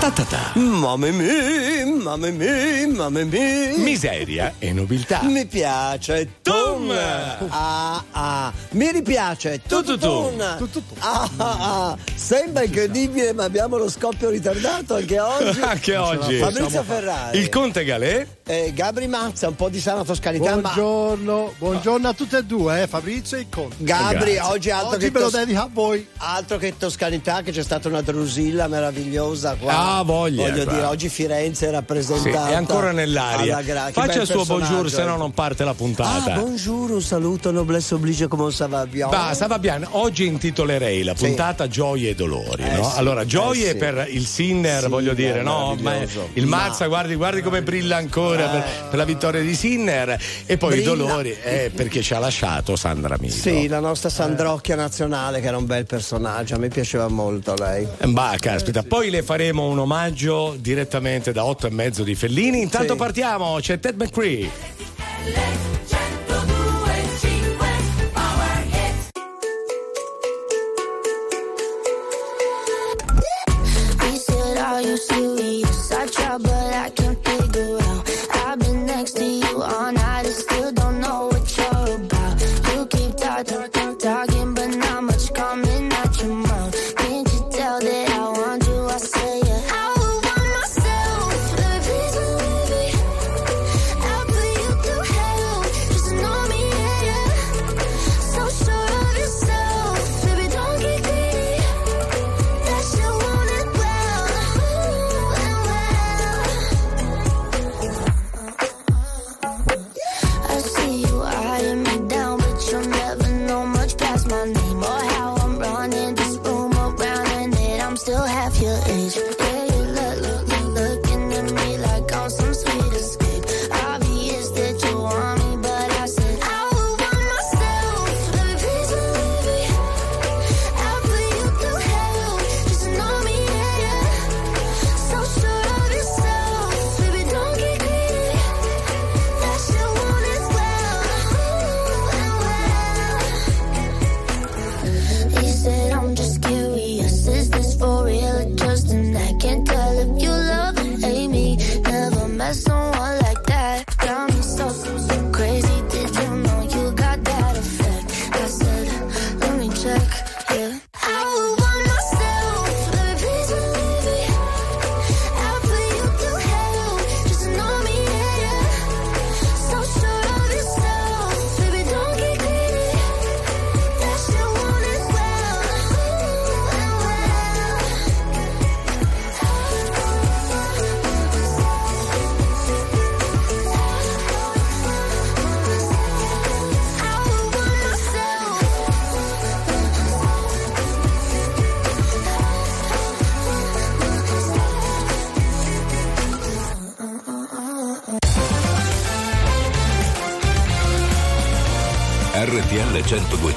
Ta ta ta. Mamma mia, mamma mia, mamma mia. Miseria e nobiltà. Mi piace Tum. Ah, ah. Mi ripiace Tututum. Ah, ah, ah. Sembra incredibile, ma abbiamo lo scoppio ritardato anche oggi. Anche oggi. Fabrizio Ferrari. Il Conte Galè. Eh, Gabri Mazza, un po' di sana toscanità. ma Buongiorno, buongiorno a tutte e due, eh, Fabrizio e il Conte. Gabri, Grazie. oggi altro Oggi che tos- dedico a voi. Altro che toscanità, che c'è stata una drusilla meravigliosa qua. Ah, voglia, Voglio dire, oggi Firenze è Sì, rappresentata. è ancora nell'aria. gra- Faccia il suo bonjour, se no eh. non parte la puntata. Ah, bonjour, un saluto, noblesse oblige, come bien? Basta, va bene. Oggi intitolerei la Sì. puntata Gioie e dolori. Eh no? sì, allora, gioie eh sì. per il Sinner, Sì, voglio dire, no? Ma il Ma- Mazza, guardi, guardi come brilla ancora per, per la vittoria di Sinner. E poi i Brilla. dolori eh, perché ci ha lasciato Sandra Milo. Sì, la nostra Sandrocchia nazionale, che era un bel personaggio, a me piaceva molto lei. Bah, caspita. Poi le faremo un omaggio direttamente da 8 e mezzo di Fellini. Intanto Sì. partiamo, c'è Ted McCree. Are you serious? I try, but I can't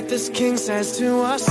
that this king says to us.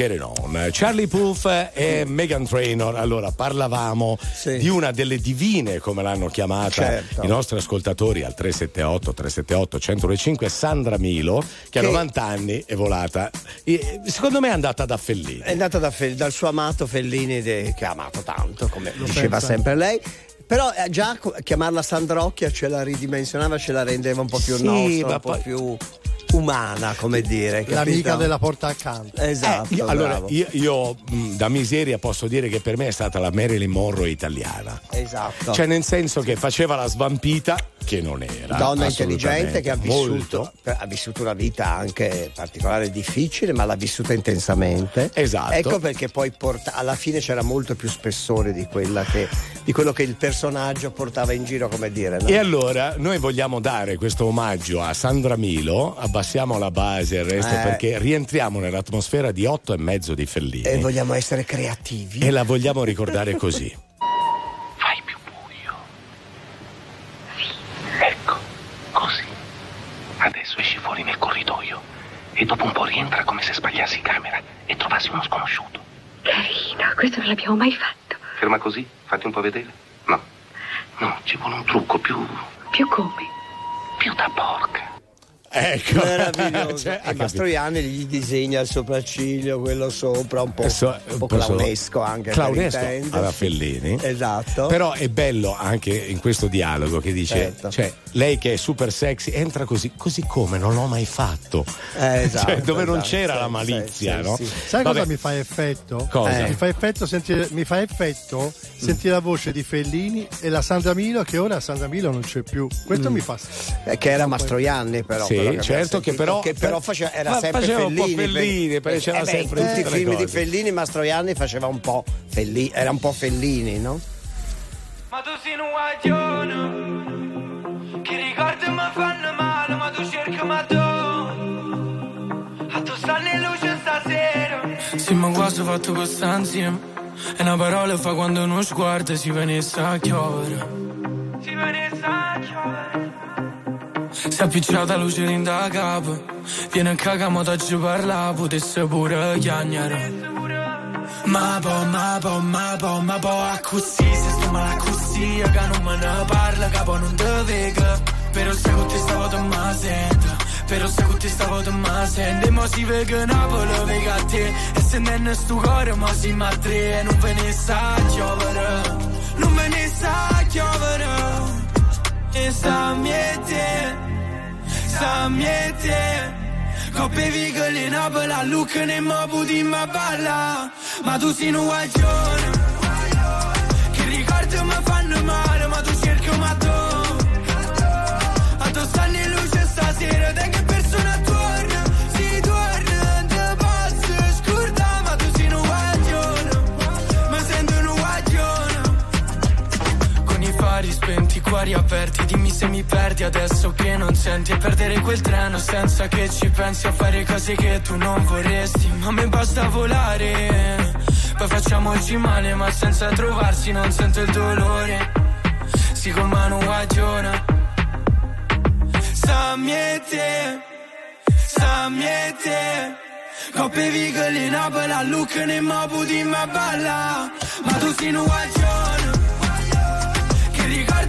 Gaye and Get It On, Charlie Puth e Megan Trainor. Allora, parlavamo Sì. di una delle divine, come l'hanno chiamata Certo. i nostri ascoltatori al 378 378 105, Sandra Milo, che, a Che- 90 anni è volata. E, Secondo me è andata da Fellini. È andata da Fe- dal suo amato Fellini de- che ha amato tanto, come diceva pensa. sempre lei. Però eh, già chiamarla Sandrocchia ce la ridimensionava, ce la rendeva un po' più Sì, nostra, un po' poi- più umana, come dire. L'amica capito? della porta accanto. Esatto. Eh, io- allora, io, io, mh, da miseria posso dire che per me è stata la Marilyn Monroe italiana. Esatto. Cioè, nel senso che faceva la svampita, che non era. Donna intelligente che ha vissuto, ha vissuto una vita anche particolare e difficile, ma l'ha vissuta intensamente. Esatto. Ecco perché poi porta- alla fine c'era molto più spessore di, quella che, di quello che il personaggio portava in giro, come dire. no? E allora noi vogliamo dare questo omaggio a Sandra Milo, abbassiamo la base e il resto Eh. perché rientriamo nell'atmosfera di otto e mezzo di Fellini E vogliamo essere creativi. e la vogliamo ricordare così. Fai più buio. Sì, ecco, così. Adesso esci fuori nel corridoio e dopo un po' rientra come se sbagliassi camera e trovassi uno sconosciuto. Carino, questo non l'abbiamo mai fatto. Ferma così, fatti un po' vedere. No, no, ci vuole un trucco più. Più come? più da porca. Ecco. Meraviglioso. Cioè, e. Mastroianni gli disegna il sopracciglio, quello sopra, un po', Adesso, un po' clownesco anche. Clownesco alla Fellini. Esatto. Però è bello anche in questo dialogo che dice: Certo. cioè, lei che è super sexy entra così, così come non l'ho mai fatto. Eh, esatto, Cioè, dove non esatto, c'era sì, la malizia, sì, no? sì. Sai Vabbè, cosa mi fa effetto? Cosa? Mi fa effetto sentire, mi fa effetto sentire la voce di Fellini e la Sandra Milo che ora Sandra Milo non c'è più. Questo mi fa Eh, che era Mastroianni però Sì, certo, che però- che però faceva, era sempre faceva un po' Fellini Fellini, perché c'era eh sempre tutti i film di cose. Fellini Mastroianni faceva un po' Fellini era un po' Fellini no? Ma tu sei un guaglione Che ricordi mi fanno male Ma tu cerchi ma tu A tu stanno in luce stasera Sì, ma quasi fatto questa insieme. E una parola fa quando uno sguardo si venisse a chiovere. Si venisse a chiovere Si è appicciata luce in da capo. Viene a cagamo da ci parla, potesse pure chiagnare. Ma po, ma po, ma po, ma po, a così, se sto male a così, che non me ne parla, capo non te vega. Però sai che ti stavo te ma sento, però sai che ti stavo te ma sento. E mo si vega Napoli, vega a te, e se non sto cuore, ma si ma tre, e non ve ne sa chiovere, non ve ne sa chiovere. E sta miete, sta miete. Coppe vigole in Napoli, a Lucca ne mo puti ma balla. Ma tu sei un guaglione. Che ricordi mi fanno male, ma tu cerchi ma tu. A tu stanno in luce stasera, da che spenti, i cuori aperti Dimmi se mi perdi adesso che non senti. E perdere quel treno senza che ci pensi A fare cose che tu non vorresti. Ma a me basta volare Poi facciamoci male ma senza trovarsi non sento il dolore. Si con mano guagiona Sa miete Sa miete Coppe vigole in Napoli a ne mo puti ma balla. Ma tu sei un guagione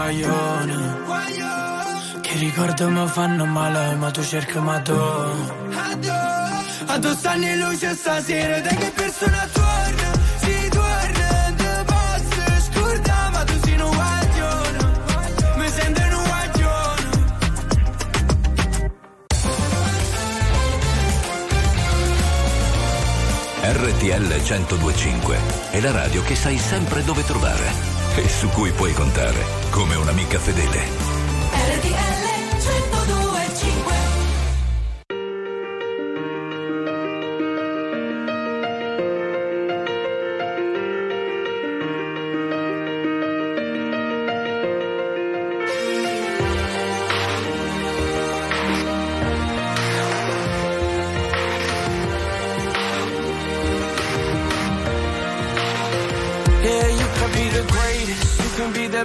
guaglione. Che ricordo mi fanno male, ma tu cerchi ma tu. Addosso anni luce stasera, da che persona torna? Si torna, te posso scordare, ma tu sei un guaglione. Mi sento un guaglione. RTL 1025 è la radio che sai sempre dove trovare e su cui puoi contare come un'amica fedele.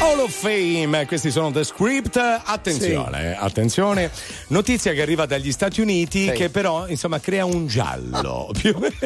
Hall of Fame, questi sono The Script. Attenzione, attenzione. Notizia che arriva dagli Stati Uniti Sì. che però insomma crea un giallo.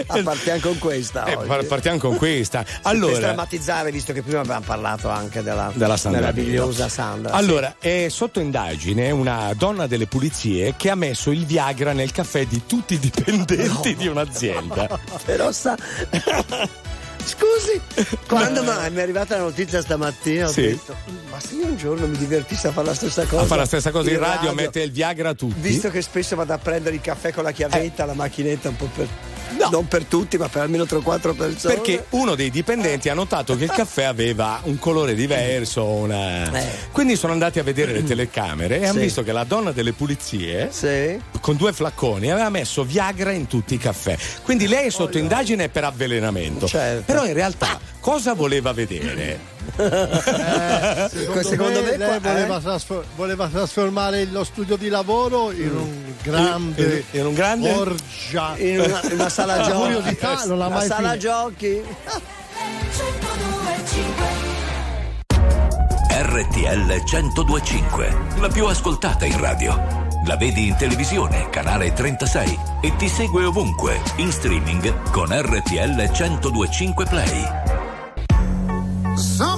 Ah, partiamo con questa. Eh, oggi. par- partiamo con questa. Per Allora, drammatizzare, visto che prima abbiamo parlato anche della, della Sandra meravigliosa. Sandra. Allora, è sotto indagine una donna delle pulizie che ha messo il Viagra nel caffè di tutti i dipendenti di un'azienda. sì. però sa. Scusi, quando mai mi è arrivata la notizia stamattina ho Sì. detto, ma se io un giorno mi divertissi a fare la stessa cosa. A fare la stessa cosa in radio, mette il Viagra a tutti. Visto che spesso vado a prendere il caffè con la chiavetta, la macchinetta un po' per. Non per tutti, ma per almeno 3 4 persone. Perché uno dei dipendenti ha notato che il caffè aveva un colore diverso, una- Eh. quindi sono andati a vedere le telecamere e hanno Sì. visto che la donna delle pulizie Sì. con due flacconi aveva messo Viagra in tutti i caffè. Quindi lei è sotto indagine per avvelenamento. Certo. Però in realtà cosa voleva vedere? Eh, secondo, Secondo me, me lei voleva, eh? trasfor- voleva trasformare lo studio di lavoro in un grande, In- in un grande? orgia. In una, in una sala giochi. Curiosità non l'ha mai sala finita. giochi. RTL 1025, la più ascoltata in radio. La vedi in televisione, canale 36 e ti segue ovunque, in streaming con RTL 1025 Play. Something's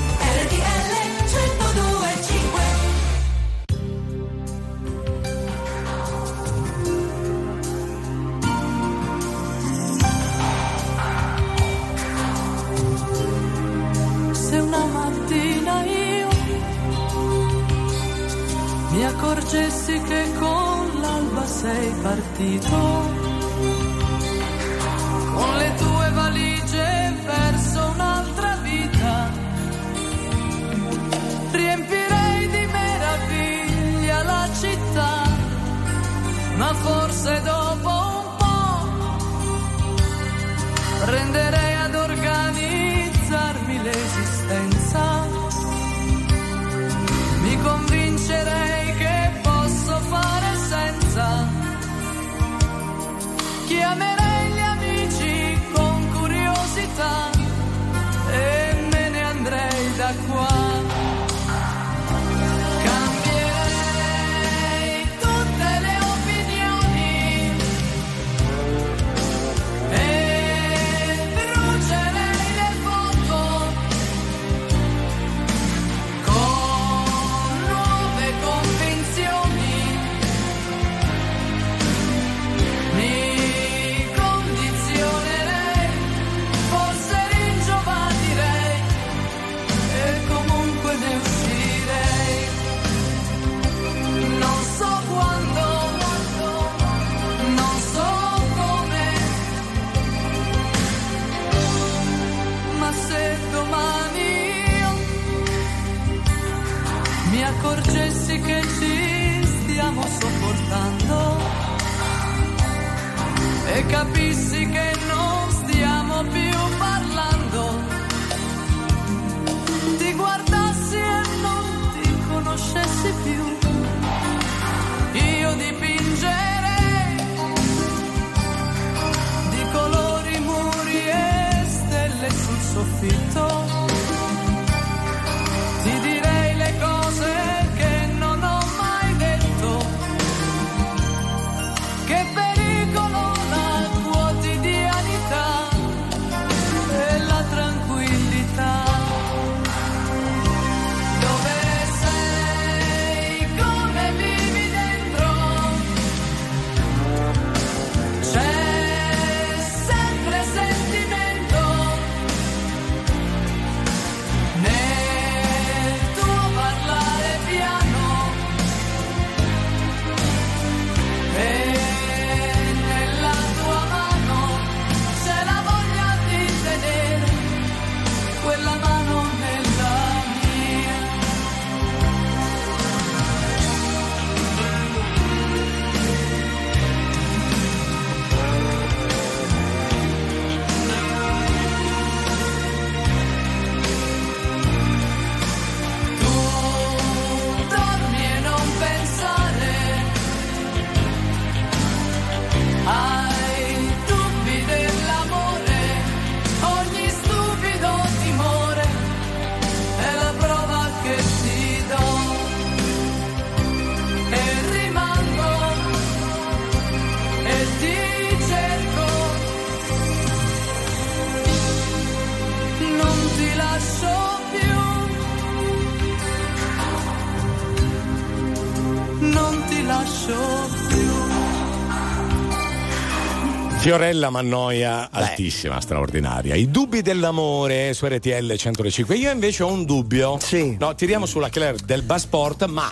Fiorella Mannoia, altissima, straordinaria. I dubbi dell'amore su RTL 105. Io invece ho un dubbio. Sì. No, tiriamo sulla Claire del Basport, ma.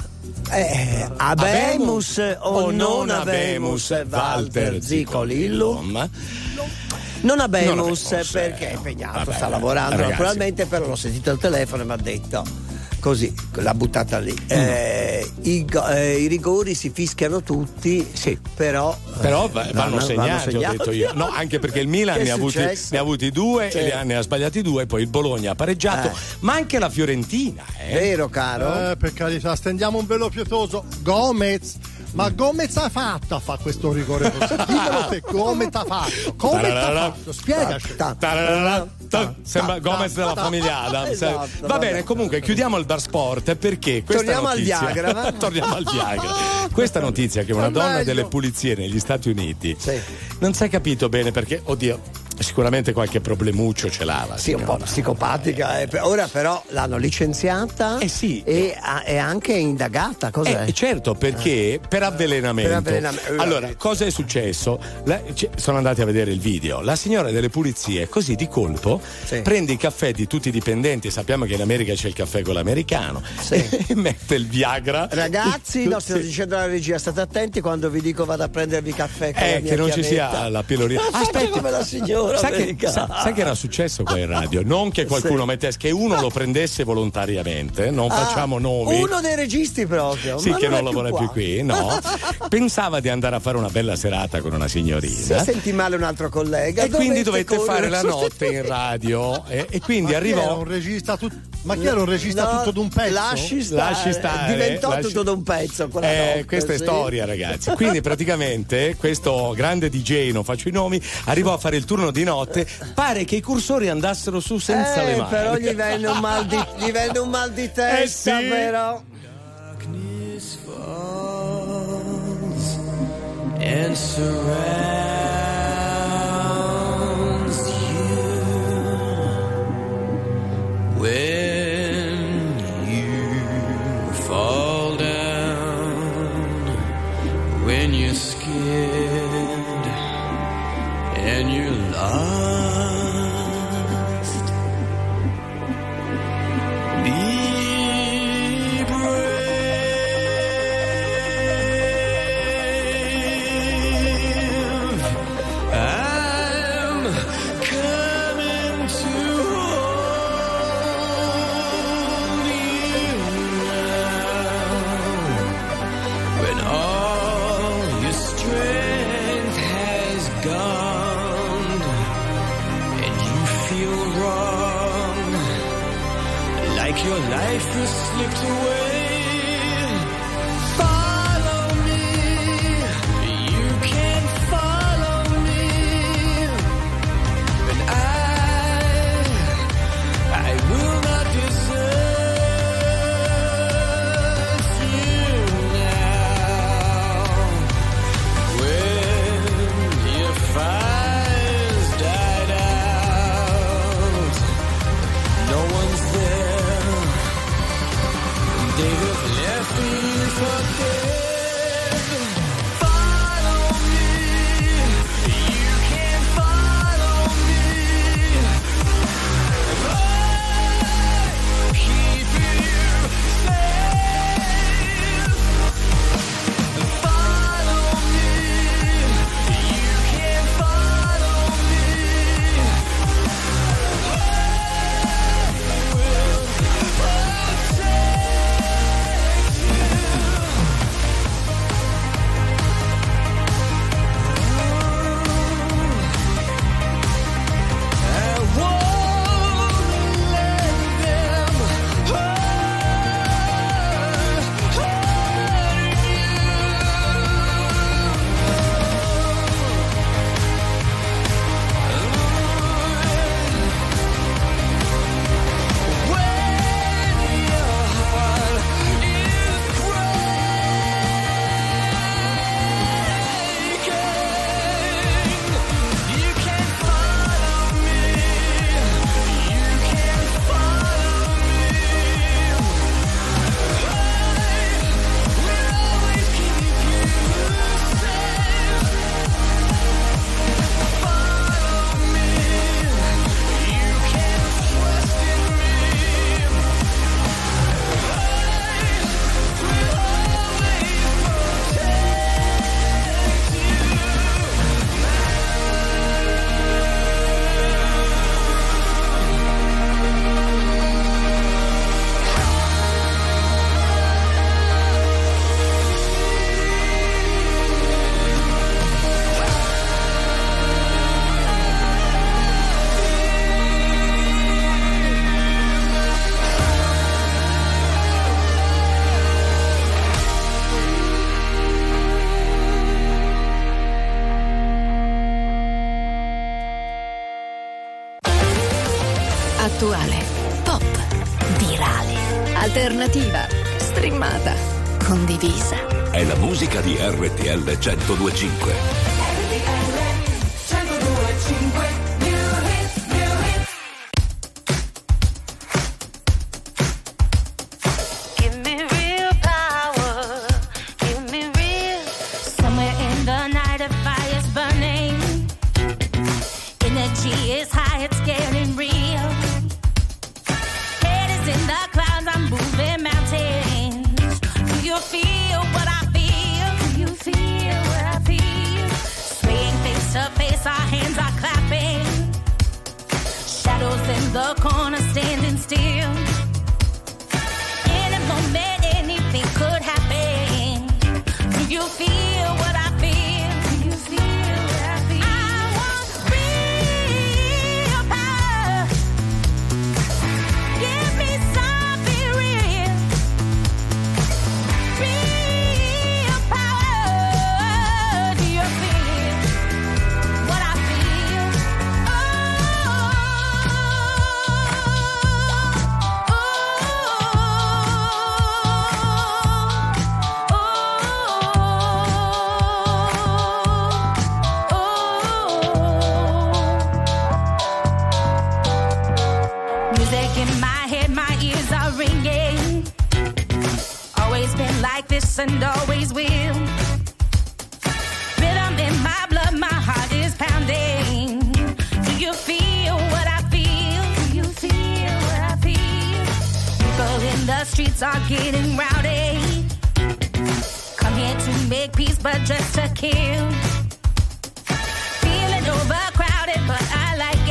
Eh, abemus o non abemus, Walter Zicolillum? Non abemus Non abemus, perché è eh, impegnato, vabbè, sta lavorando ragazzi. naturalmente, però l'ho sentito al telefono e mi ha detto così, l'ha buttata lì. Eh, i, eh, i rigori si fischiano tutti, però, Però eh, va- vanno, segnati, ho detto io. No, anche perché il Milan ne ha, avuti, ne ha avuti due Sì. e ne ha, ne ha sbagliati due, poi il Bologna ha pareggiato, Eh. ma anche la Fiorentina. Eh. Vero, caro? Eh, per carità, stendiamo un velo pietoso. Gomez. Ma Gomez ha fatto a fare questo rigore così? Dimmelo te, Gomez ha fatto. Come t'ha fatto? Spiegaci. Sembra Gomez della famiglia Adams. Esatto, va bene, comunque chiudiamo il bar sport perché Torniamo al notizia Viagra, va? Torniamo al Viagra. Questa notizia che una donna delle pulizie negli Stati Uniti Sì. non si è capito bene perché oddio, sicuramente qualche problemuccio ce l'ha la Sì, un po' psicopatica. eh, Ora però l'hanno licenziata Eh sì. e è anche indagata. Cos'è? Eh, certo, perché per avvelenamento. Per avvelenamento. Allora, cosa è successo? La- c- sono andati a vedere il video. La signora delle pulizie, così di colpo, Sì. prende i caffè di tutti i dipendenti. Sappiamo che in America c'è il caffè con l'americano. Sì. E mette il Viagra. Ragazzi, no, sto dicendo alla regia, state attenti quando vi dico vado a prendervi caffè con la Eh, che non ci chiavetta. sia la pilorina. Aspetta, come la signora sai che, sa- sai che era successo qua in radio? Non che qualcuno Sì. mettesse, che uno lo prendesse volontariamente, non Ah, facciamo nomi. Uno dei registi proprio. Sì, ma che non è lavora più qua. qui, no. Pensava di andare a fare una bella serata con una Si signorina. sentì male un altro collega. E quindi dovette correre fare la notte in radio e, e quindi Ma chi era arrivò. un regista tut- Ma chi era un regista No, tutto d'un pezzo? Lasci stare. Lasci stare, Diventò lasci- tutto d'un pezzo quella Eh, notte, questa è sì. storia, ragazzi. Quindi, praticamente, questo grande DJ, non faccio i nomi, arrivò a fare il turno di notte. Pare che i cursori andassero su senza Eh, le mani. però gli venne un mal di, gli venne un mal di testa, Eh sì. però. and surrounds you when you fall down when you're RTL 1025. shaking, my head, my ears are ringing. Always been like this and always will. Rhythm in my blood, my heart is pounding. Do you feel what I feel? Do you feel what I feel? People in the streets are getting rowdy. Come here to make peace, but just to kill. Feeling overcrowded, but I like it.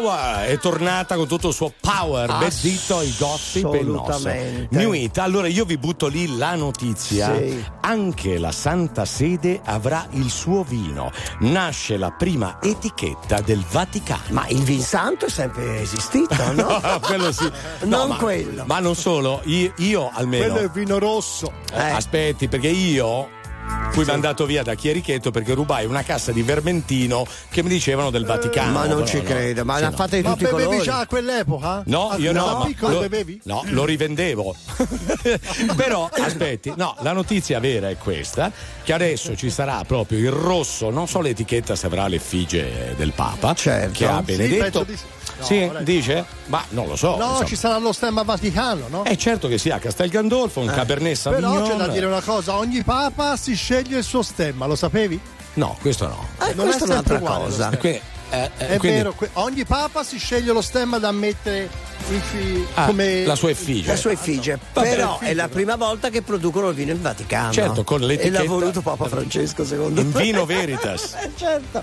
Power è tornata con tutto il suo power. Bezzito ai gossip e il nostro. Assolutamente. New Hit. Allora io vi butto lì la notizia. Sì. Anche la Santa Sede avrà il suo vino. Nasce la prima etichetta del Vaticano. Ma il vin santo è sempre esistito, no? quello sì. Non ma, quello. Ma non solo, io, io almeno. Quello è il vino rosso. Eh, Aspetti, perché io fui mandato via da Chierichetto perché rubai una cassa di vermentino che mi dicevano del Vaticano. Ma non ci no. credo, ma Sì, l'ha no. fatta di Ma tutti i bevevi colori. già a quell'epoca? No, Ah, io no, da ma piccolo lo, bevevi? no, lo rivendevo. Però aspetti, no, la notizia vera è questa: che adesso ci sarà proprio il rosso, non so l'etichetta se avrà l'effigie del Papa, Certo. che ha Sì, benedetto. sì. No, sì, dice? Ma non lo so. No, insomma. ci sarà lo stemma Vaticano, no? Eh certo che sia Castel Gandolfo, un Cabernet Sauvignon. Però c'è da dire una cosa, ogni papa si sceglie il suo stemma, lo sapevi? No, questo no. Eh, Non questa è è un'altra cosa. Quindi, eh, eh, È quindi- vero, ogni papa si sceglie lo stemma da mettere in fi- Ah, come la sua effigie. La sua effigie. Vabbè, Però è la prima volta che producono il vino in Vaticano. Certo, con E l'etichetta- l'ha voluto Papa Francesco, secondo In me. vino veritas. Eh, certo.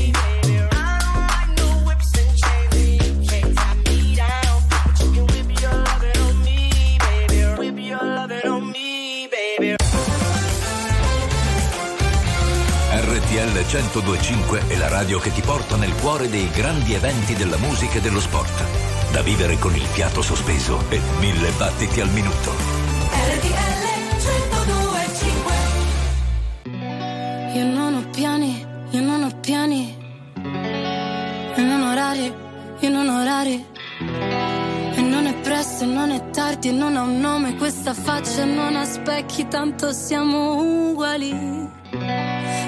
RTL 1025 è la radio che ti porta nel cuore dei grandi eventi della musica e dello sport. Da vivere con il fiato sospeso e mille battiti al minuto. RTL 1025 Io non ho piani, io non ho piani. E non orari, io non ho orari. E non è presto, e non è tardi, non ha un nome questa faccia, non ha specchi, tanto siamo uguali.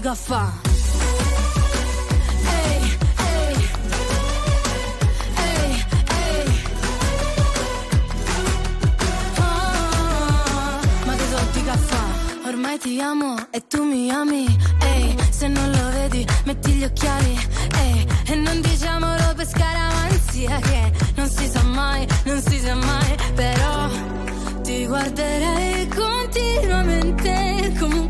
fatica fa. Ah, ma che fatica a fa? Ormai ti amo e tu mi ami. Ehi, se non lo vedi, metti gli occhiali. Ehi, e non diciamolo per scaramanzia che non si sa mai, non si sa mai, però ti guarderei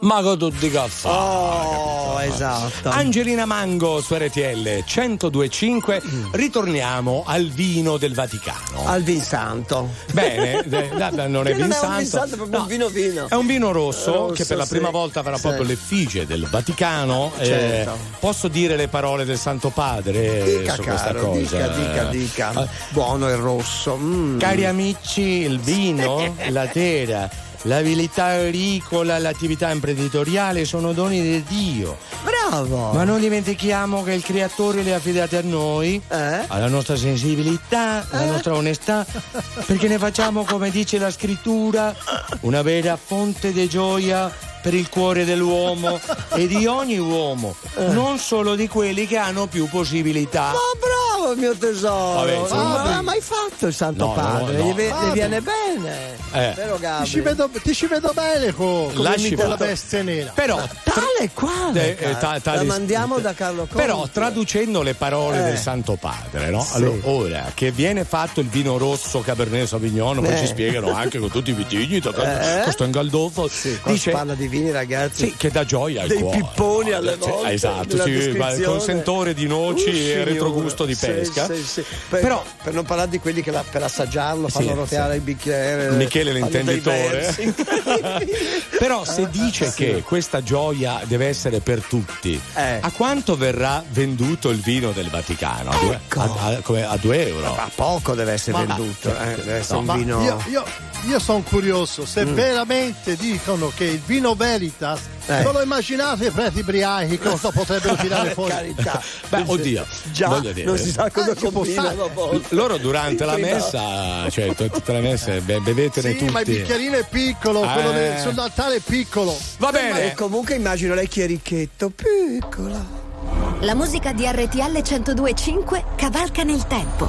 Ma che tutti caffè. Oh, esatto. Angelina Mango su RTL 1025. Ritorniamo al vino del Vaticano. Al vin santo. Bene, eh, eh, non è vin non è un vin santo. santo, è proprio un vino vino. È un vino rosso, Rosso, che per la sì. prima volta avrà Sì. proprio l'effigie del Vaticano. Eh, Certo. posso dire le parole del Santo Padre Dica, su questa caro, cosa? dica, dica, dica. Eh, Buono il rosso. mm. Cari amici, il vino, la tera, l'abilità agricola, l'attività imprenditoriale sono doni di Dio. Bravo. Ma non dimentichiamo che il creatore li ha affidati a noi, Eh? alla nostra sensibilità, alla nostra onestà, perché ne facciamo, come dice la scrittura, una vera fonte di gioia per il cuore dell'uomo e di ogni uomo, non solo di quelli che hanno più possibilità. Ma bravo mio tesoro! Vabbè, Ma insomma- non l'ha mai fatto il Santo No, no, Padre? no. Gli, ve- Ah, gli viene bene. Eh. Vero? Ti ci vedo, ti ci vedo bene con, con la bestia nera. Però, Tale e quale? Eh, eh, ta- la mandiamo da Carlo Conti. Però traducendo le parole Eh. del Santo Padre, no? Sì. Allora, ora che viene fatto il vino rosso Cabernet Sauvignon, poi Eh. ci spiegano anche con tutti i vitigni, Eh. questo è in Galdolfo, Sì, dice di vini, ragazzi. sì, che dà gioia al Dei cuore. pipponi alle Cioè, volte, esatto, nella sì, con sentore di noci Uh, e retrogusto di pesca. sì, sì. Per, Però per non parlare di quelli che la- per assaggiarlo fanno roteare il bicchiere. Michele l'intenditore. Però se dice che questa gioia deve essere per tutti, Eh. a quanto verrà venduto il vino del Vaticano? A due, Ecco. a- a- come a due euro? Ma poco deve essere Ma- venduto, eh, deve essere No, un vino. io, io, io sono curioso, se veramente dicono che il vino Veritas, Mm. Eh. non lo immaginate i preti briachi cosa potrebbero tirare Per fuori? carità. Beh, oddio, Già, voglio dire. non si sa cosa Eh, combinano. Loro durante la messa, cioè tutte le messe, be- bevetene Sì, tutti. ma il bicchierino è piccolo, quello Eh. del- sull'altare è piccolo. Va bene. comunque immagino lei chierichetto, piccola. La musica di RTL 1025 cavalca nel tempo.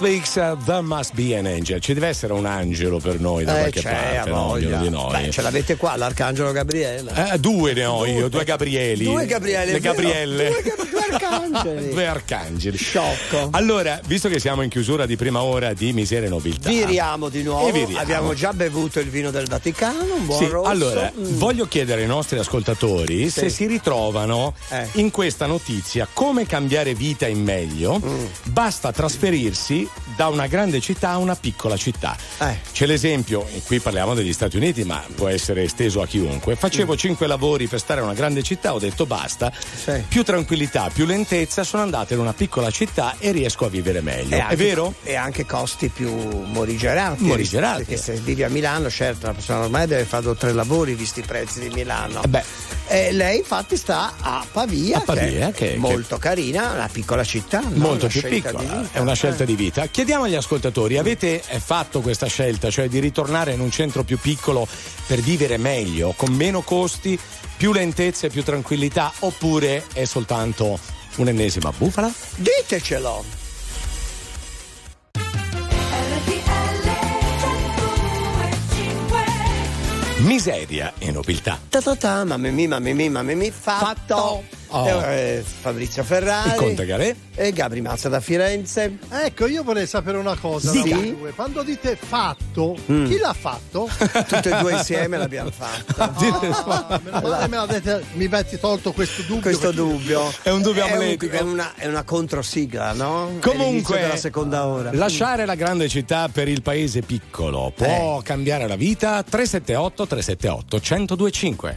Eurythmics, uh, There Must Be an Angel. Ci deve essere un angelo per noi da Eh, qualche parte, no? Ognuno di noi. Beh, ce l'avete qua, l'arcangelo Gabriele. Eh, due ne ho io, due Gabrieli. Due Gabriele, Le. Gabrielle. Due, due arcangeli. Due arcangeli. Sciocco. Allora, visto che siamo in chiusura di prima ora di Miseria e Nobiltà. Viriamo di nuovo. Viriamo. Abbiamo già bevuto il vino del Vaticano, un buon Sì, rosso. allora, Mm. voglio chiedere ai nostri ascoltatori se si ritrovano Eh. in questa notizia come cambiare vita in meglio. Mm. Basta trasferirsi da una grande città a una piccola città. Eh. C'è l'esempio, qui parliamo degli Stati Uniti, ma può essere esteso a chiunque. Facevo Mm. cinque lavori per stare in una grande città, ho detto basta. Sì. Più tranquillità, più lentezza, sono andato in una piccola città e riesco a vivere meglio. E È anche- vero? E anche costi più morigerati. Morigerati. Perché se vivi a Milano, certo, una persona ormai deve fare due o tre lavori visti i prezzi di Milano. Eh beh. E lei infatti sta a Pavia, A Pavia, che- è molto carina, una piccola città. no? molto Una più piccola, è una scelta Eh. di vita. Chiediamo agli ascoltatori, avete eh, fatto questa scelta, cioè di ritornare in un centro più piccolo per vivere meglio, con meno costi, più lentezza e più tranquillità, oppure è soltanto un'ennesima bufala? Ditecelo! Miseria e nobiltà. Ta ta ta, mamma mia, mamma mia, mamma mia, fatto. Oh. Eh, Fabrizio Ferrari. Il Conte Galè. E Gabri Mazza da Firenze. Ecco, io vorrei sapere una cosa. Sì. Quando dite fatto, Mm. chi l'ha fatto? Tutte e due insieme l'abbiamo fatto. Ah, meno male me l'avete, mi avete tolto questo dubbio. Questo dubbio. È un dubbio È, amletico. è una, è una controsigla, no? Comunque, della seconda ora. lasciare la grande città per il paese piccolo può cambiare la vita? 378 378 1025.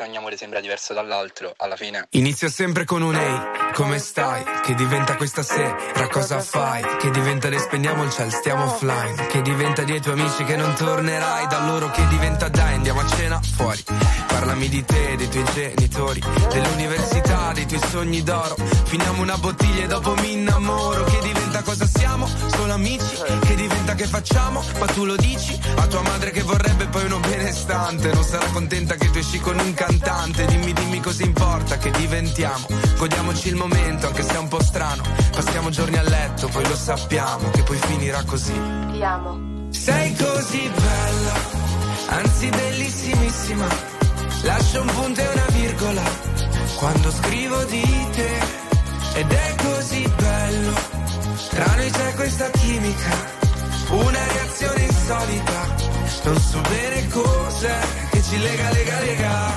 Se ogni amore sembra diverso dall'altro, alla fine. Inizia sempre con un ehi, come stai? Che diventa questa sera, cosa fai? Che diventa le spendiamo il ciel, stiamo offline. Che diventa dei tuoi amici che non tornerai, da loro che diventa dai, andiamo a cena fuori. Parlami di te, dei tuoi genitori, dell'università, dei tuoi sogni d'oro. Finiamo una bottiglia e dopo mi innamoro. Che diventa cosa siamo? Solo amici? Che diventa che facciamo? Ma tu lo dici? A tua madre che vorrebbe poi uno benestante. Non sarà contenta che tu esci con un cantante. Dimmi, dimmi cosa importa che diventiamo. Godiamoci il momento, anche se è un po' strano. Passiamo giorni a letto, poi lo sappiamo che poi finirà così. Ti amo. Sei così bella, anzi bellissimissima. Lascio un punto e una virgola quando scrivo di te. Ed è così bello, tra noi c'è questa chimica, una reazione insolita. Non so bene cos'è che ci lega, lega, lega.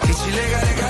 Che ci lega, lega.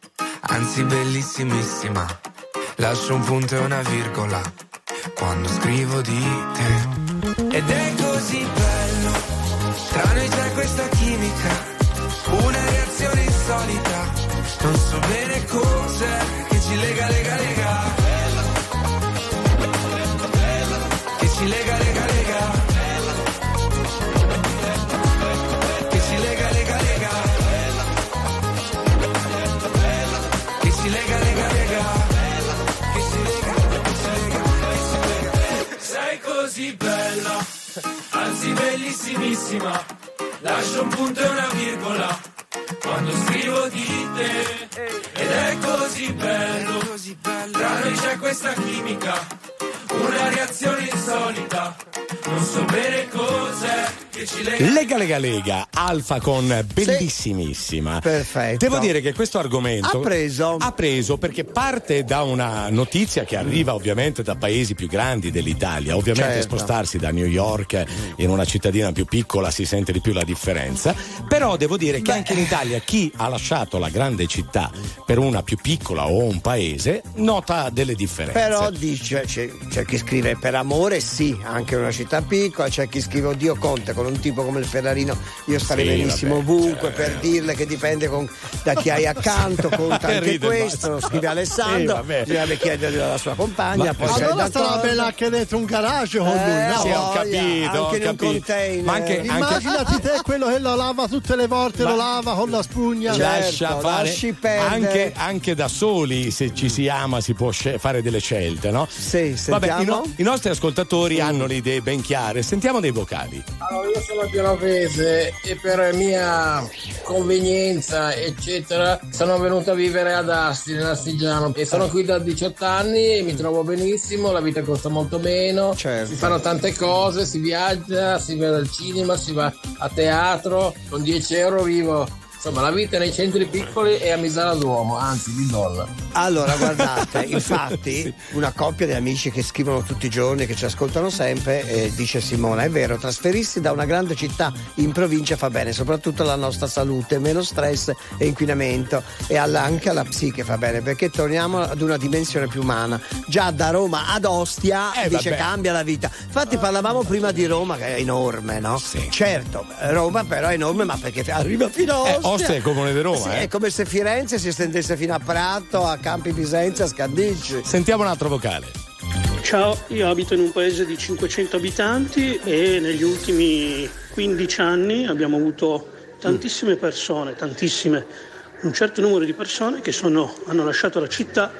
anzi bellissimissima. Lascio un punto e una virgola quando scrivo di te. Ed è così bello, tra noi c'è questa chimica, una reazione insolita. Non so bene cos'è che ci lega, lega, Così bella, anzi bellissimissima. Lascio un punto e una virgola quando scrivo di te. Ed è così bello, tra noi c'è questa chimica, una reazione insolita. Non so bene cos'è che ci lega. Lega Lega Lega, Alfa con bellissimissima. Perfetto. Devo dire che questo argomento Ha preso. ha preso perché parte da una notizia che arriva ovviamente da paesi più grandi dell'Italia. Ovviamente Certo. spostarsi da New York in una cittadina più piccola si sente di più la differenza. Però devo dire che anche in Italia chi ha lasciato la grande città per una più piccola o un paese nota delle differenze. Però dice, c'è, c'è chi scrive per amore, sì, anche in una città piccola, c'è chi scrive Oddio Conte, con un tipo come il Ferrarino io starei Sì, benissimo vabbè, ovunque cioè, per dirle che dipende con- da chi hai accanto, conta Che anche questo, basta. scrive Sì, Alessandro, vabbè. bisogna chiedergli alla sua compagna, Ma- Allora d'accordo. bella anche dentro un garage con lui, Eh, no? Sì, ho capito, ho anche in un capito. container. Ma anche, anche Immaginati te quello che lo lava tutte le volte, lo lava con la spugna. lascia Certo, fare anche, anche da soli se ci si ama si può fare delle scelte no? Sì, Vabbè, i, no- i nostri ascoltatori hanno le idee ben chiare. Sentiamo dei vocali. Allora, io sono genovese e per mia convenienza, eccetera, sono venuto a vivere ad Asti, nell'Astigiano e sono qui da 18 anni e mi trovo benissimo, la vita costa molto meno, Certo. si fanno tante cose, si viaggia, si va al cinema, si va a teatro, con 10 euro vivo. Insomma, la vita nei centri piccoli è a misura d'uomo, anzi di donna. Allora, guardate, infatti, una coppia di amici che scrivono tutti i giorni, che ci ascoltano sempre, eh, dice Simona: è vero, trasferirsi da una grande città in provincia fa bene, soprattutto alla nostra salute, meno stress e inquinamento, e alla- anche alla psiche fa bene, perché torniamo ad una dimensione più umana. Già da Roma ad Ostia Eh, dice vabbè. cambia la vita. Infatti, parlavamo prima di Roma, che è enorme, no? Certo, Roma però è enorme, ma perché arriva fino a Eh, Ostia. È comune di Roma, Sì, eh. È come se Firenze si estendesse fino a Prato, a Campi Bisenzia, a Scandicci. sentiamo un altro vocale Ciao, io abito in un paese di 500 abitanti e negli ultimi 15 anni abbiamo avuto tantissime persone, tantissime, un certo numero di persone che sono- hanno lasciato la città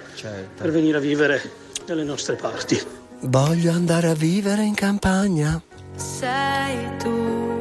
per venire a vivere dalle nostre parti. Voglio andare a vivere in campagna. Sei tu,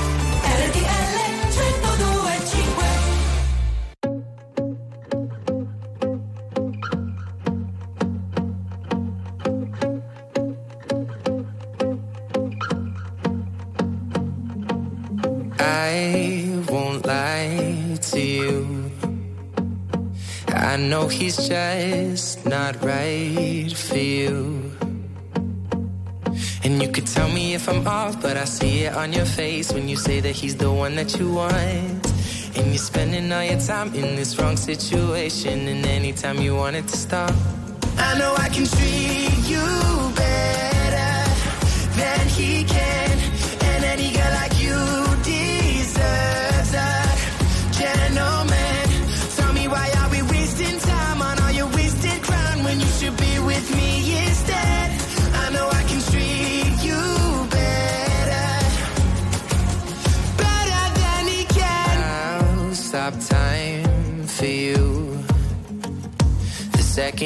On your face when you say that he's the one that you want. And you're spending all your time in this wrong situation, and anytime you want it to stop. I know I can treat you better than he can,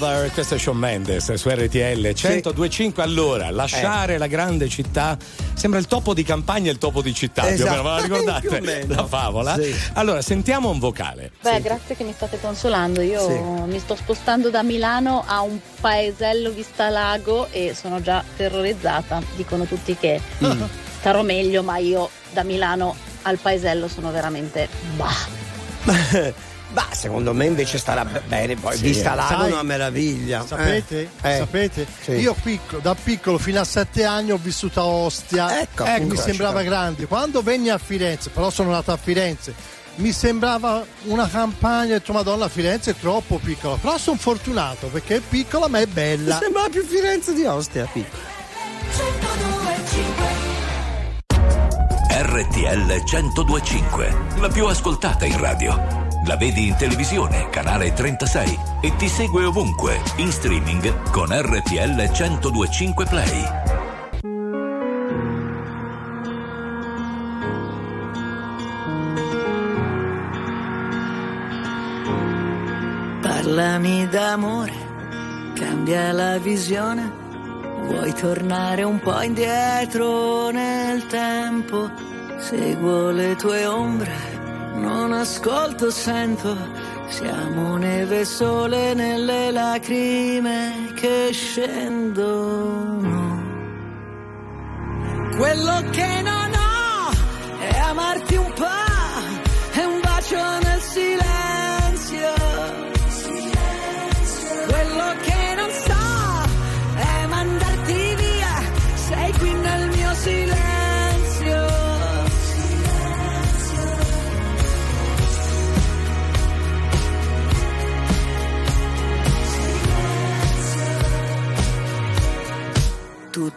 Better, questo è Shawn Mendes su RTL 1025. Allora, lasciare la grande città sembra il topo di campagna e il topo di città. Più o meno, ve la Esatto. ricordate? La favola? Sì. Allora, sentiamo un vocale. Beh, grazie che mi state consolando. Io Sì. mi sto spostando da Milano a un paesello vista lago e sono già terrorizzata. Dicono tutti che Mm. starò meglio, ma io da Milano al paesello sono veramente bah. Bah, secondo me invece starà bene, poi Sì, vista eh. l'ago è una meraviglia. Sapete? Eh, eh. Sapete? Sì. Io piccolo, da piccolo fino a sette anni ho vissuto a Ostia. Ecco, Eh, mi sembrava grande. Quando venni a Firenze, però sono nato a Firenze, mi sembrava una campagna, ho detto Madonna Firenze è troppo piccola. Però sono fortunato perché è piccola ma è bella. Mi sembrava più Firenze di Ostia, piccola. RTL 1025, la più ascoltata in radio. La vedi in televisione, canale 36 e ti segue ovunque, in streaming con RTL 1025 Play. Parlami d'amore, cambia la visione. Vuoi tornare un po' indietro nel tempo? Seguo le tue ombre, non ascolto, sento. Siamo neve sole nelle lacrime che scendono. Quello che non ho è amarti un po', è un bacio nel silenzio.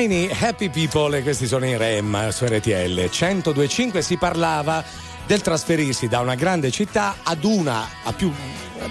Shiny Happy People e questi sono i REM su RTL 1025 si parlava del trasferirsi da una grande città ad una a più,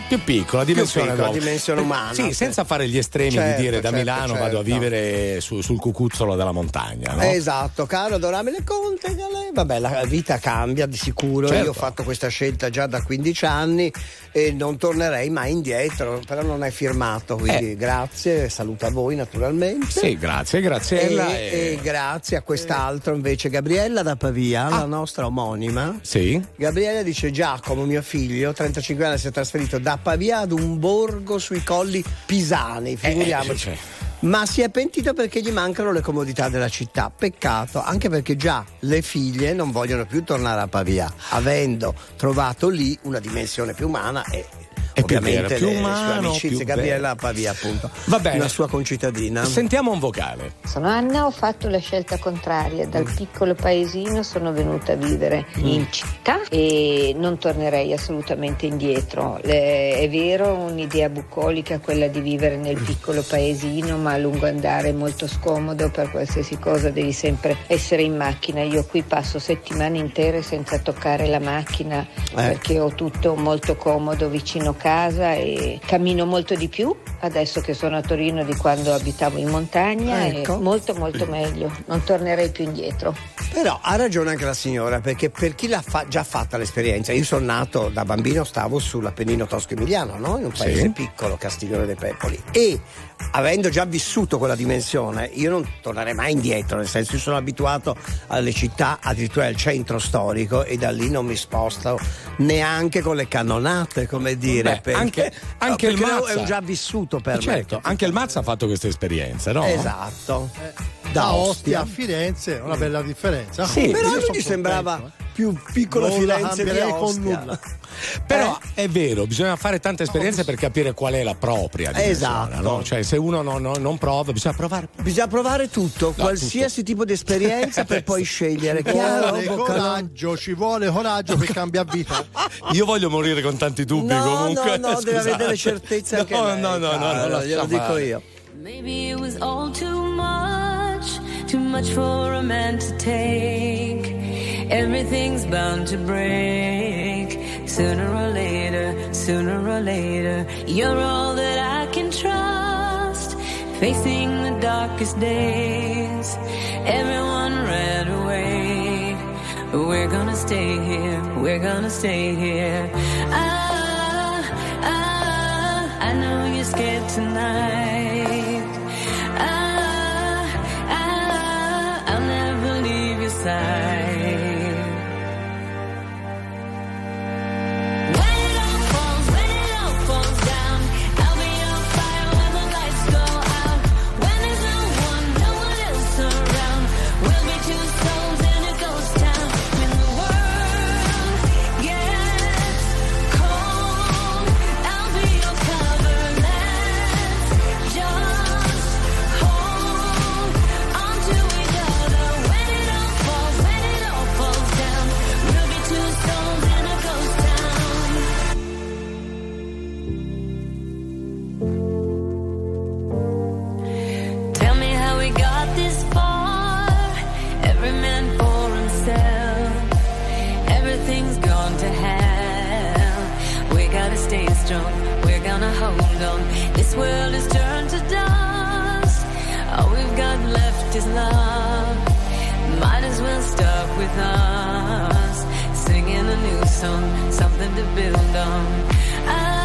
più piccola dimensione piccola, d'uomo. dimensione Eh, umana, Sì, senza fare gli estremi Certo, di dire da certo, Milano certo. vado a vivere su- sul cucuzzolo della montagna, no? Esatto, caro adorabile Conte, vabbè la vita cambia di sicuro, Certo. io ho fatto questa scelta già da 15 anni e non tornerei mai indietro, però non è firmato, quindi grazie, saluto a voi naturalmente. Eh. Sì, grazie, Graziella. E, e- e grazie a quest'altro invece Gabriella da Pavia, la nostra omonima. Sì. Gabriella dice Giacomo, mio figlio, 35 anni, si è trasferito da Pavia ad un borgo sui colli pisani, figuriamoci. cioè. Ma si è pentito perché gli mancano le comodità della città. Peccato, anche perché già le figlie non vogliono più tornare a Pavia, avendo trovato lì una dimensione più umana e È più ovviamente vera, più le sue umano, amicizie. più Gabriella a Pavia, appunto. Va bene. Una sua concittadina. Sentiamo un vocale. Sono Anna, ho fatto la scelta contraria, dal piccolo paesino sono venuta a vivere in città e non tornerei assolutamente indietro. Le- è vero, un'idea bucolica quella di vivere nel piccolo paesino, ma a lungo andare è molto scomodo, per qualsiasi cosa devi sempre essere in macchina. Io qui passo settimane intere senza toccare la macchina perché ho tutto molto comodo vicino casa e cammino molto di più adesso che sono a Torino di quando abitavo in montagna Ecco. e molto molto meglio, non tornerei più indietro. Però ha ragione anche la signora, perché per chi l'ha fa- già fatta l'esperienza, io sono nato da bambino, stavo sull'Appennino tosco-emiliano, no? in un paese Sì. piccolo, Castiglione dei Pepoli, e avendo già vissuto quella dimensione, io non tornerei mai indietro, nel senso io sono abituato alle città, addirittura al centro storico, e da lì non mi sposto neanche con le cannonate, come dire. Beh, perché, anche, anche no, il Mazza è già vissuto per Eh, me. certo, anche il Mazza ha fatto questa esperienza, no? Esatto. Da Ostia a Firenze, una bella differenza. Sì, Io però mi sembrava contento, più piccola Non Firenze di Ostia. nulla. Però è vero, bisogna fare tante esperienze per capire qual è la propria Esatto. no? Cioè, se uno non, non- non prova, bisogna provare. Bisogna provare tutto, No, qualsiasi tipo di esperienza per poi scegliere. Ci Chiaro? vuole Boccalone? coraggio, ci vuole coraggio per cambiare vita. Io voglio morire con tanti dubbi No, comunque. no, no, deve avere delle certezze no, anche lei, No, no, no, no, glielo dico io. Maybe it was all too much, too much for a man to take. Everything's bound to break. Sooner or later, sooner or later, you're all that I can trust. Facing the darkest days, everyone ran away. We're gonna stay here, we're gonna stay here. Ah, ah, I know you're scared tonight. Ah, ah, I'll never leave your side. World has turned to dust. All we've got left is love. Might as well start with us. Singing a new song, something to build on. Ah,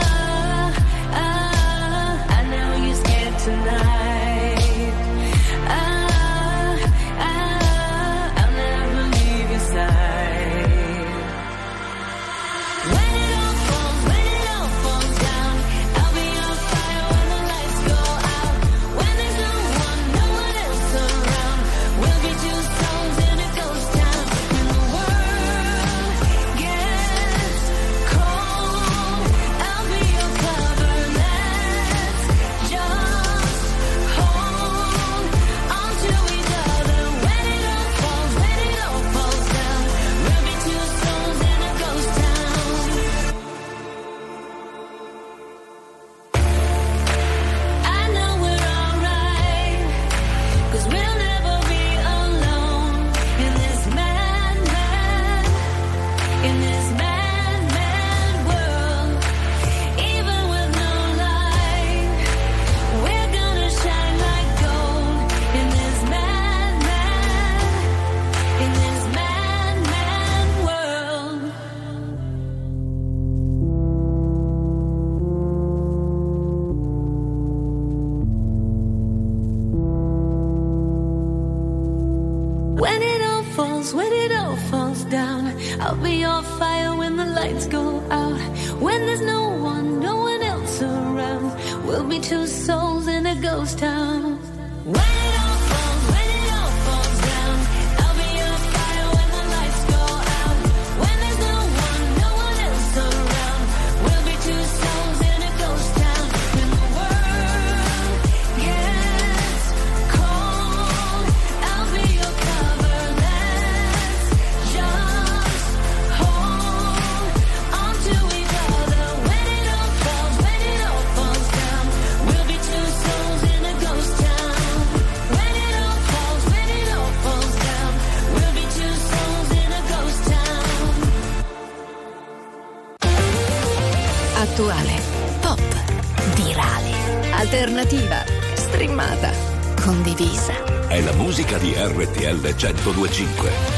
102.5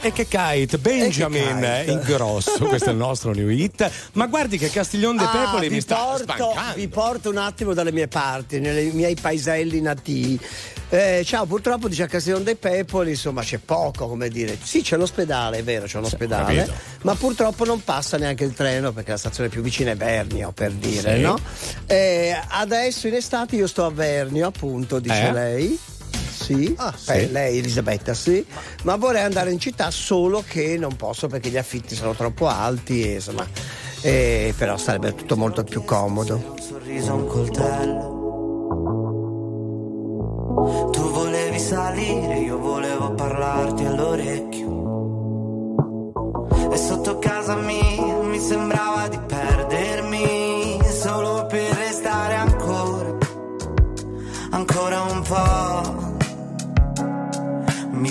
E che Kite, Benjamin che kite. Ingrosso, questo è il nostro new hit. Ma guardi che Castiglione de ah, Pepoli ah, mi sta porto. Vi porto un attimo dalle mie parti, nei miei paeselli nativi. Eh, ciao, purtroppo dice a Castiglione dei Pepoli, insomma c'è poco, come dire. Sì, c'è l'ospedale, è vero, c'è un ospedale, ma purtroppo non passa neanche il treno perché la stazione più vicina è Vernio, per dire, sì. no? Eh, adesso in estate io sto a Vernio, appunto, dice eh. lei sì, ah, sì. lei Elisabetta sì, ma vorrei andare in città solo che non posso perché gli affitti sono troppo alti e insomma, e, però sarebbe tutto molto più comodo. Un sorriso, un coltello. Tu volevi salire, io volevo parlarti all'orecchio. E sotto casa mia mi sembrava di perdere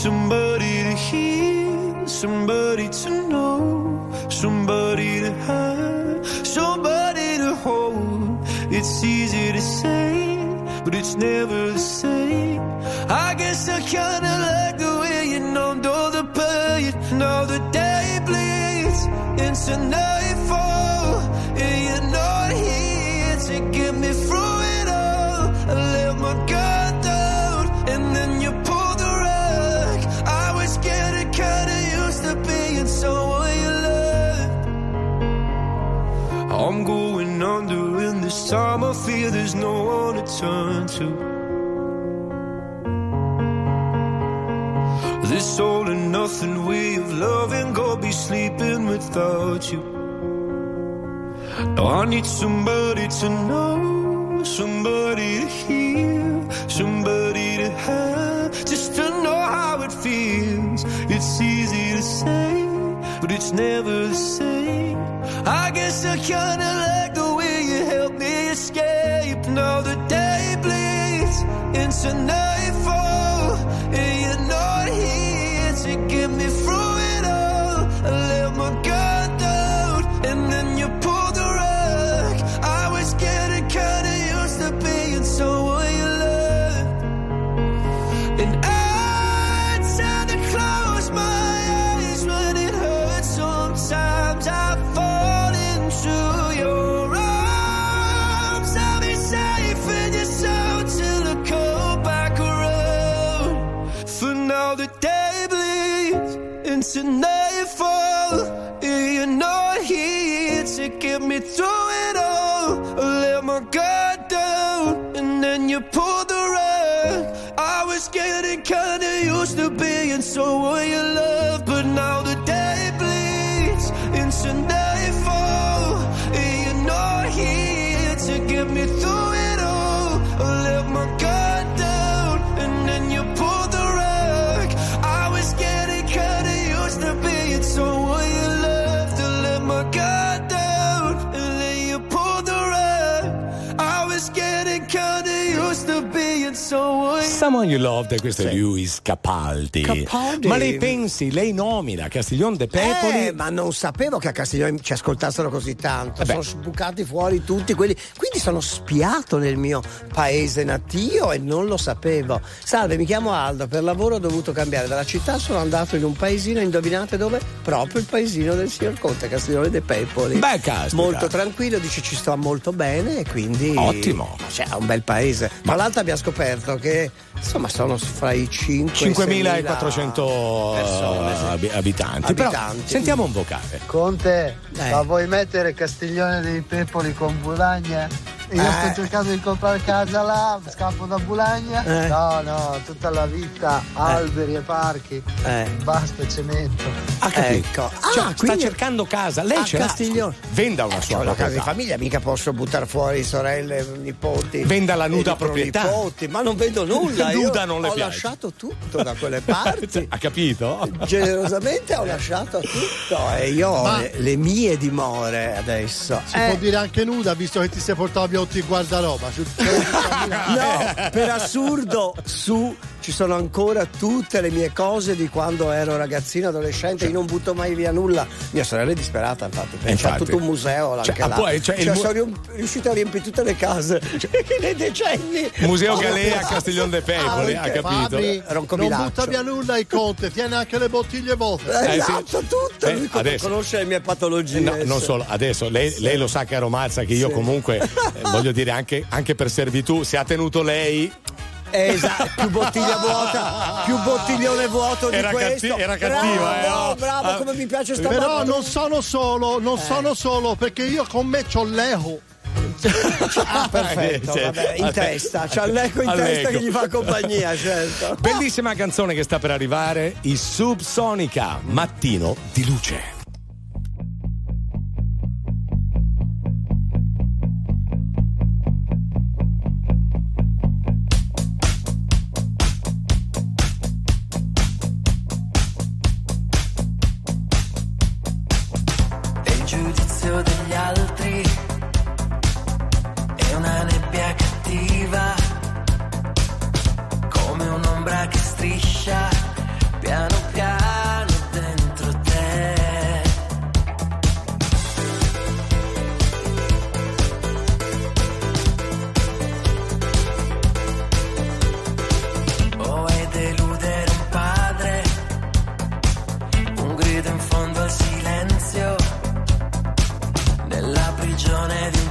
somebody need somebody to know. Someone. You Loved, questo è Lewis Capaldi. Capaldi. Ma lei pensi, lei nomina Castiglione de Pepoli? Eh, ma non sapevo che a Castiglione ci ascoltassero così tanto. Sono sbucati fuori tutti quelli. Quindi sono spiato nel mio paese natio e non lo sapevo. Salve, mi chiamo Aldo. Per lavoro ho dovuto cambiare dalla città. Sono andato in un paesino, indovinate dove? Proprio il paesino del signor Conte, Castiglione dei Pepoli. Beh, caspita. Molto tranquillo, dice ci sto molto bene e quindi. Ottimo. Cioè, è un bel paese. Tra l'altro abbiamo scoperto che insomma sono fra i 5 5.400 persone, sì. abi- abitanti. Però Abitanti. sentiamo un vocale. Conte, Eh. ma vuoi mettere Castiglione dei Pepoli con Bulagna? Io Eh. sto cercando di comprare casa là, scappo da Bulagna. Eh. No, no, tutta la vita, alberi e parchi, Eh. basta cemento. Ha capito? Ecco. Cioè, Ah, sta cercando casa. Lei a l'ha. Castiglione. Venda una sua una casa di famiglia, mica posso buttare fuori sorelle, nipoti. Venda la nuda proprietà. nipoti, ma non vendo nulla. io Nuda non le ho piace. lasciato tutto da quelle parti. ha capito? Generosamente ho lasciato tutto e io ho Ma- le, le mie dimore adesso. Si Eh, può dire anche nuda visto che ti sei portato via tutti i guardaroba. No, per assurdo, su ci sono ancora tutte le mie cose di quando ero ragazzino, adolescente, io non butto mai via nulla. Mia sorella è disperata, infatti, perché c'è tutto un museo Cioè, là. poi, cioè, il Cioè, mu- sono rium- riuscito a riempire tutte le case nei decenni. Museo Oh, Galea a. Castiglione de Pepoli, ha capito? Fabri, non butta via nulla il conte, tiene anche le bottiglie vuote. Eh, Eh, sì. Esatto, tutto. Eh, Lui co- adesso- conosce le mie patologie. Eh, No, non solo, adesso lei, lei lo sa caro Mazza che io Sì. comunque eh, voglio dire anche, anche per servitù se ha tenuto lei Esatto, più bottiglia vuota, più bottiglione vuoto di Era questo. catti- era cattiva, bravo, eh, oh. bravo, Ah. come mi piace sta Però battuta. non sono solo, non Eh. sono solo, perché io con me c'ho l'eco. Ah, perfetto, Cioè, vabbè, in testa, c'ha l'eco in All'eco. testa che gli fa compagnia, certo. Bellissima canzone che sta per arrivare, i Subsonica, Mattino di luce. Prigione di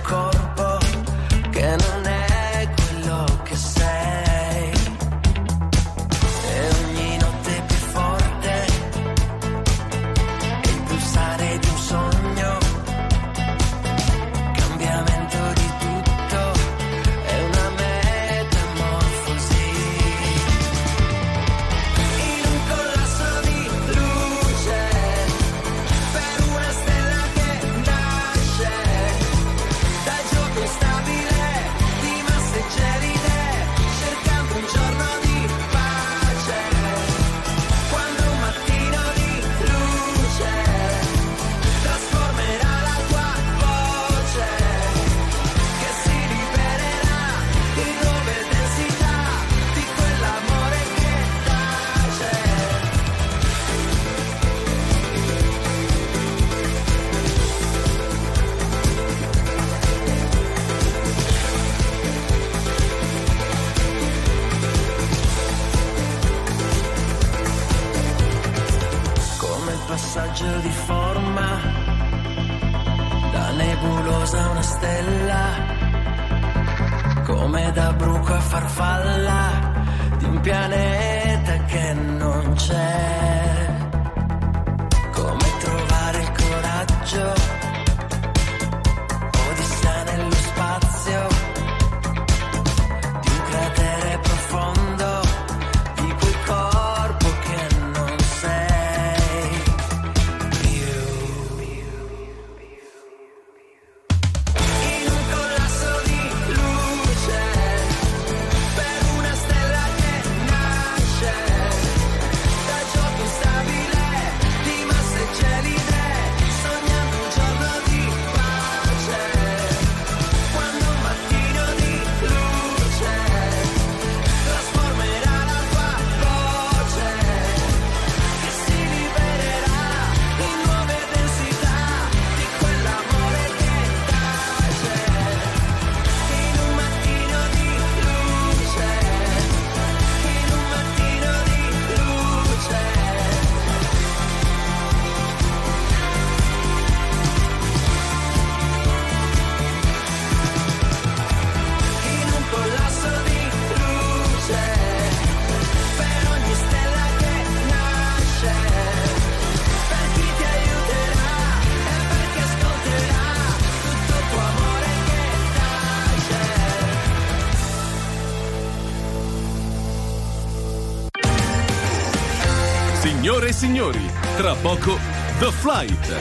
signori, tra poco The Flight.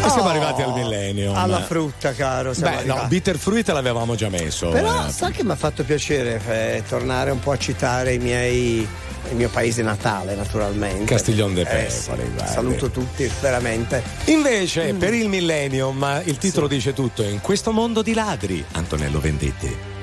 Oh, siamo arrivati al millennio. Oh, alla frutta, caro. Beh, arrivati. no, Bitterfruit l'avevamo già messo. Però, eh. sa che mi ha fatto piacere eh, tornare un po' a citare i miei il mio paese natale naturalmente. Castiglione de Pescoli. Eh. Saluto tutti veramente. Invece mm. per il millennium il titolo sì. dice tutto, in questo mondo di ladri, Antonello Venditti.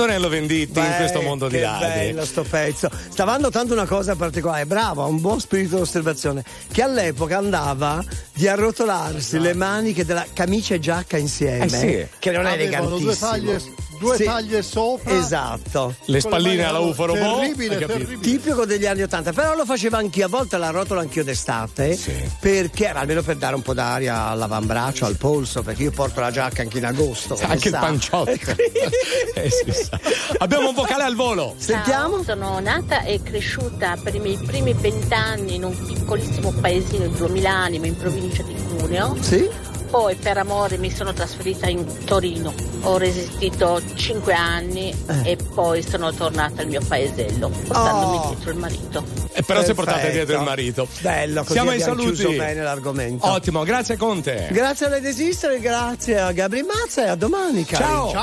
Antonello Venditti in Beh, questo mondo di che ladri. bello sto pezzo. Stava notando una cosa particolare, bravo, ha un buon spirito di osservazione, che all'epoca andava di arrotolarsi le maniche della camicia e giacca insieme, Eh sì. che non è Avevano due elegantissimo. taglie, due Sì. taglie sopra. Esatto. Le spalline alla UFO robot. Terribile, terribile. Tipico degli anni Ottanta, però lo facevo anch'io, a volte la rotolo anch'io d'estate, perché almeno per dare un po' d'aria all'avambraccio, al polso, perché io porto la giacca anche in agosto. come Anche il sa. panciotto. Eh. Abbiamo un vocale al volo. Sentiamo? Ciao, sono nata e cresciuta per i miei primi vent'anni in un piccolissimo paesino di 2000 anime in provincia di Cuneo. Sì? Poi per amore mi sono trasferita in Torino. Ho resistito 5 anni Eh. e poi sono tornata al mio paesello, portandomi Oh. dietro il marito. E però si è portata dietro il marito. Bello, così Siamo abbiamo saluti. bene l'argomento. Ottimo, grazie Conte. Grazie a lei desistere, grazie a Gabri Mazza e a domenica. Ciao.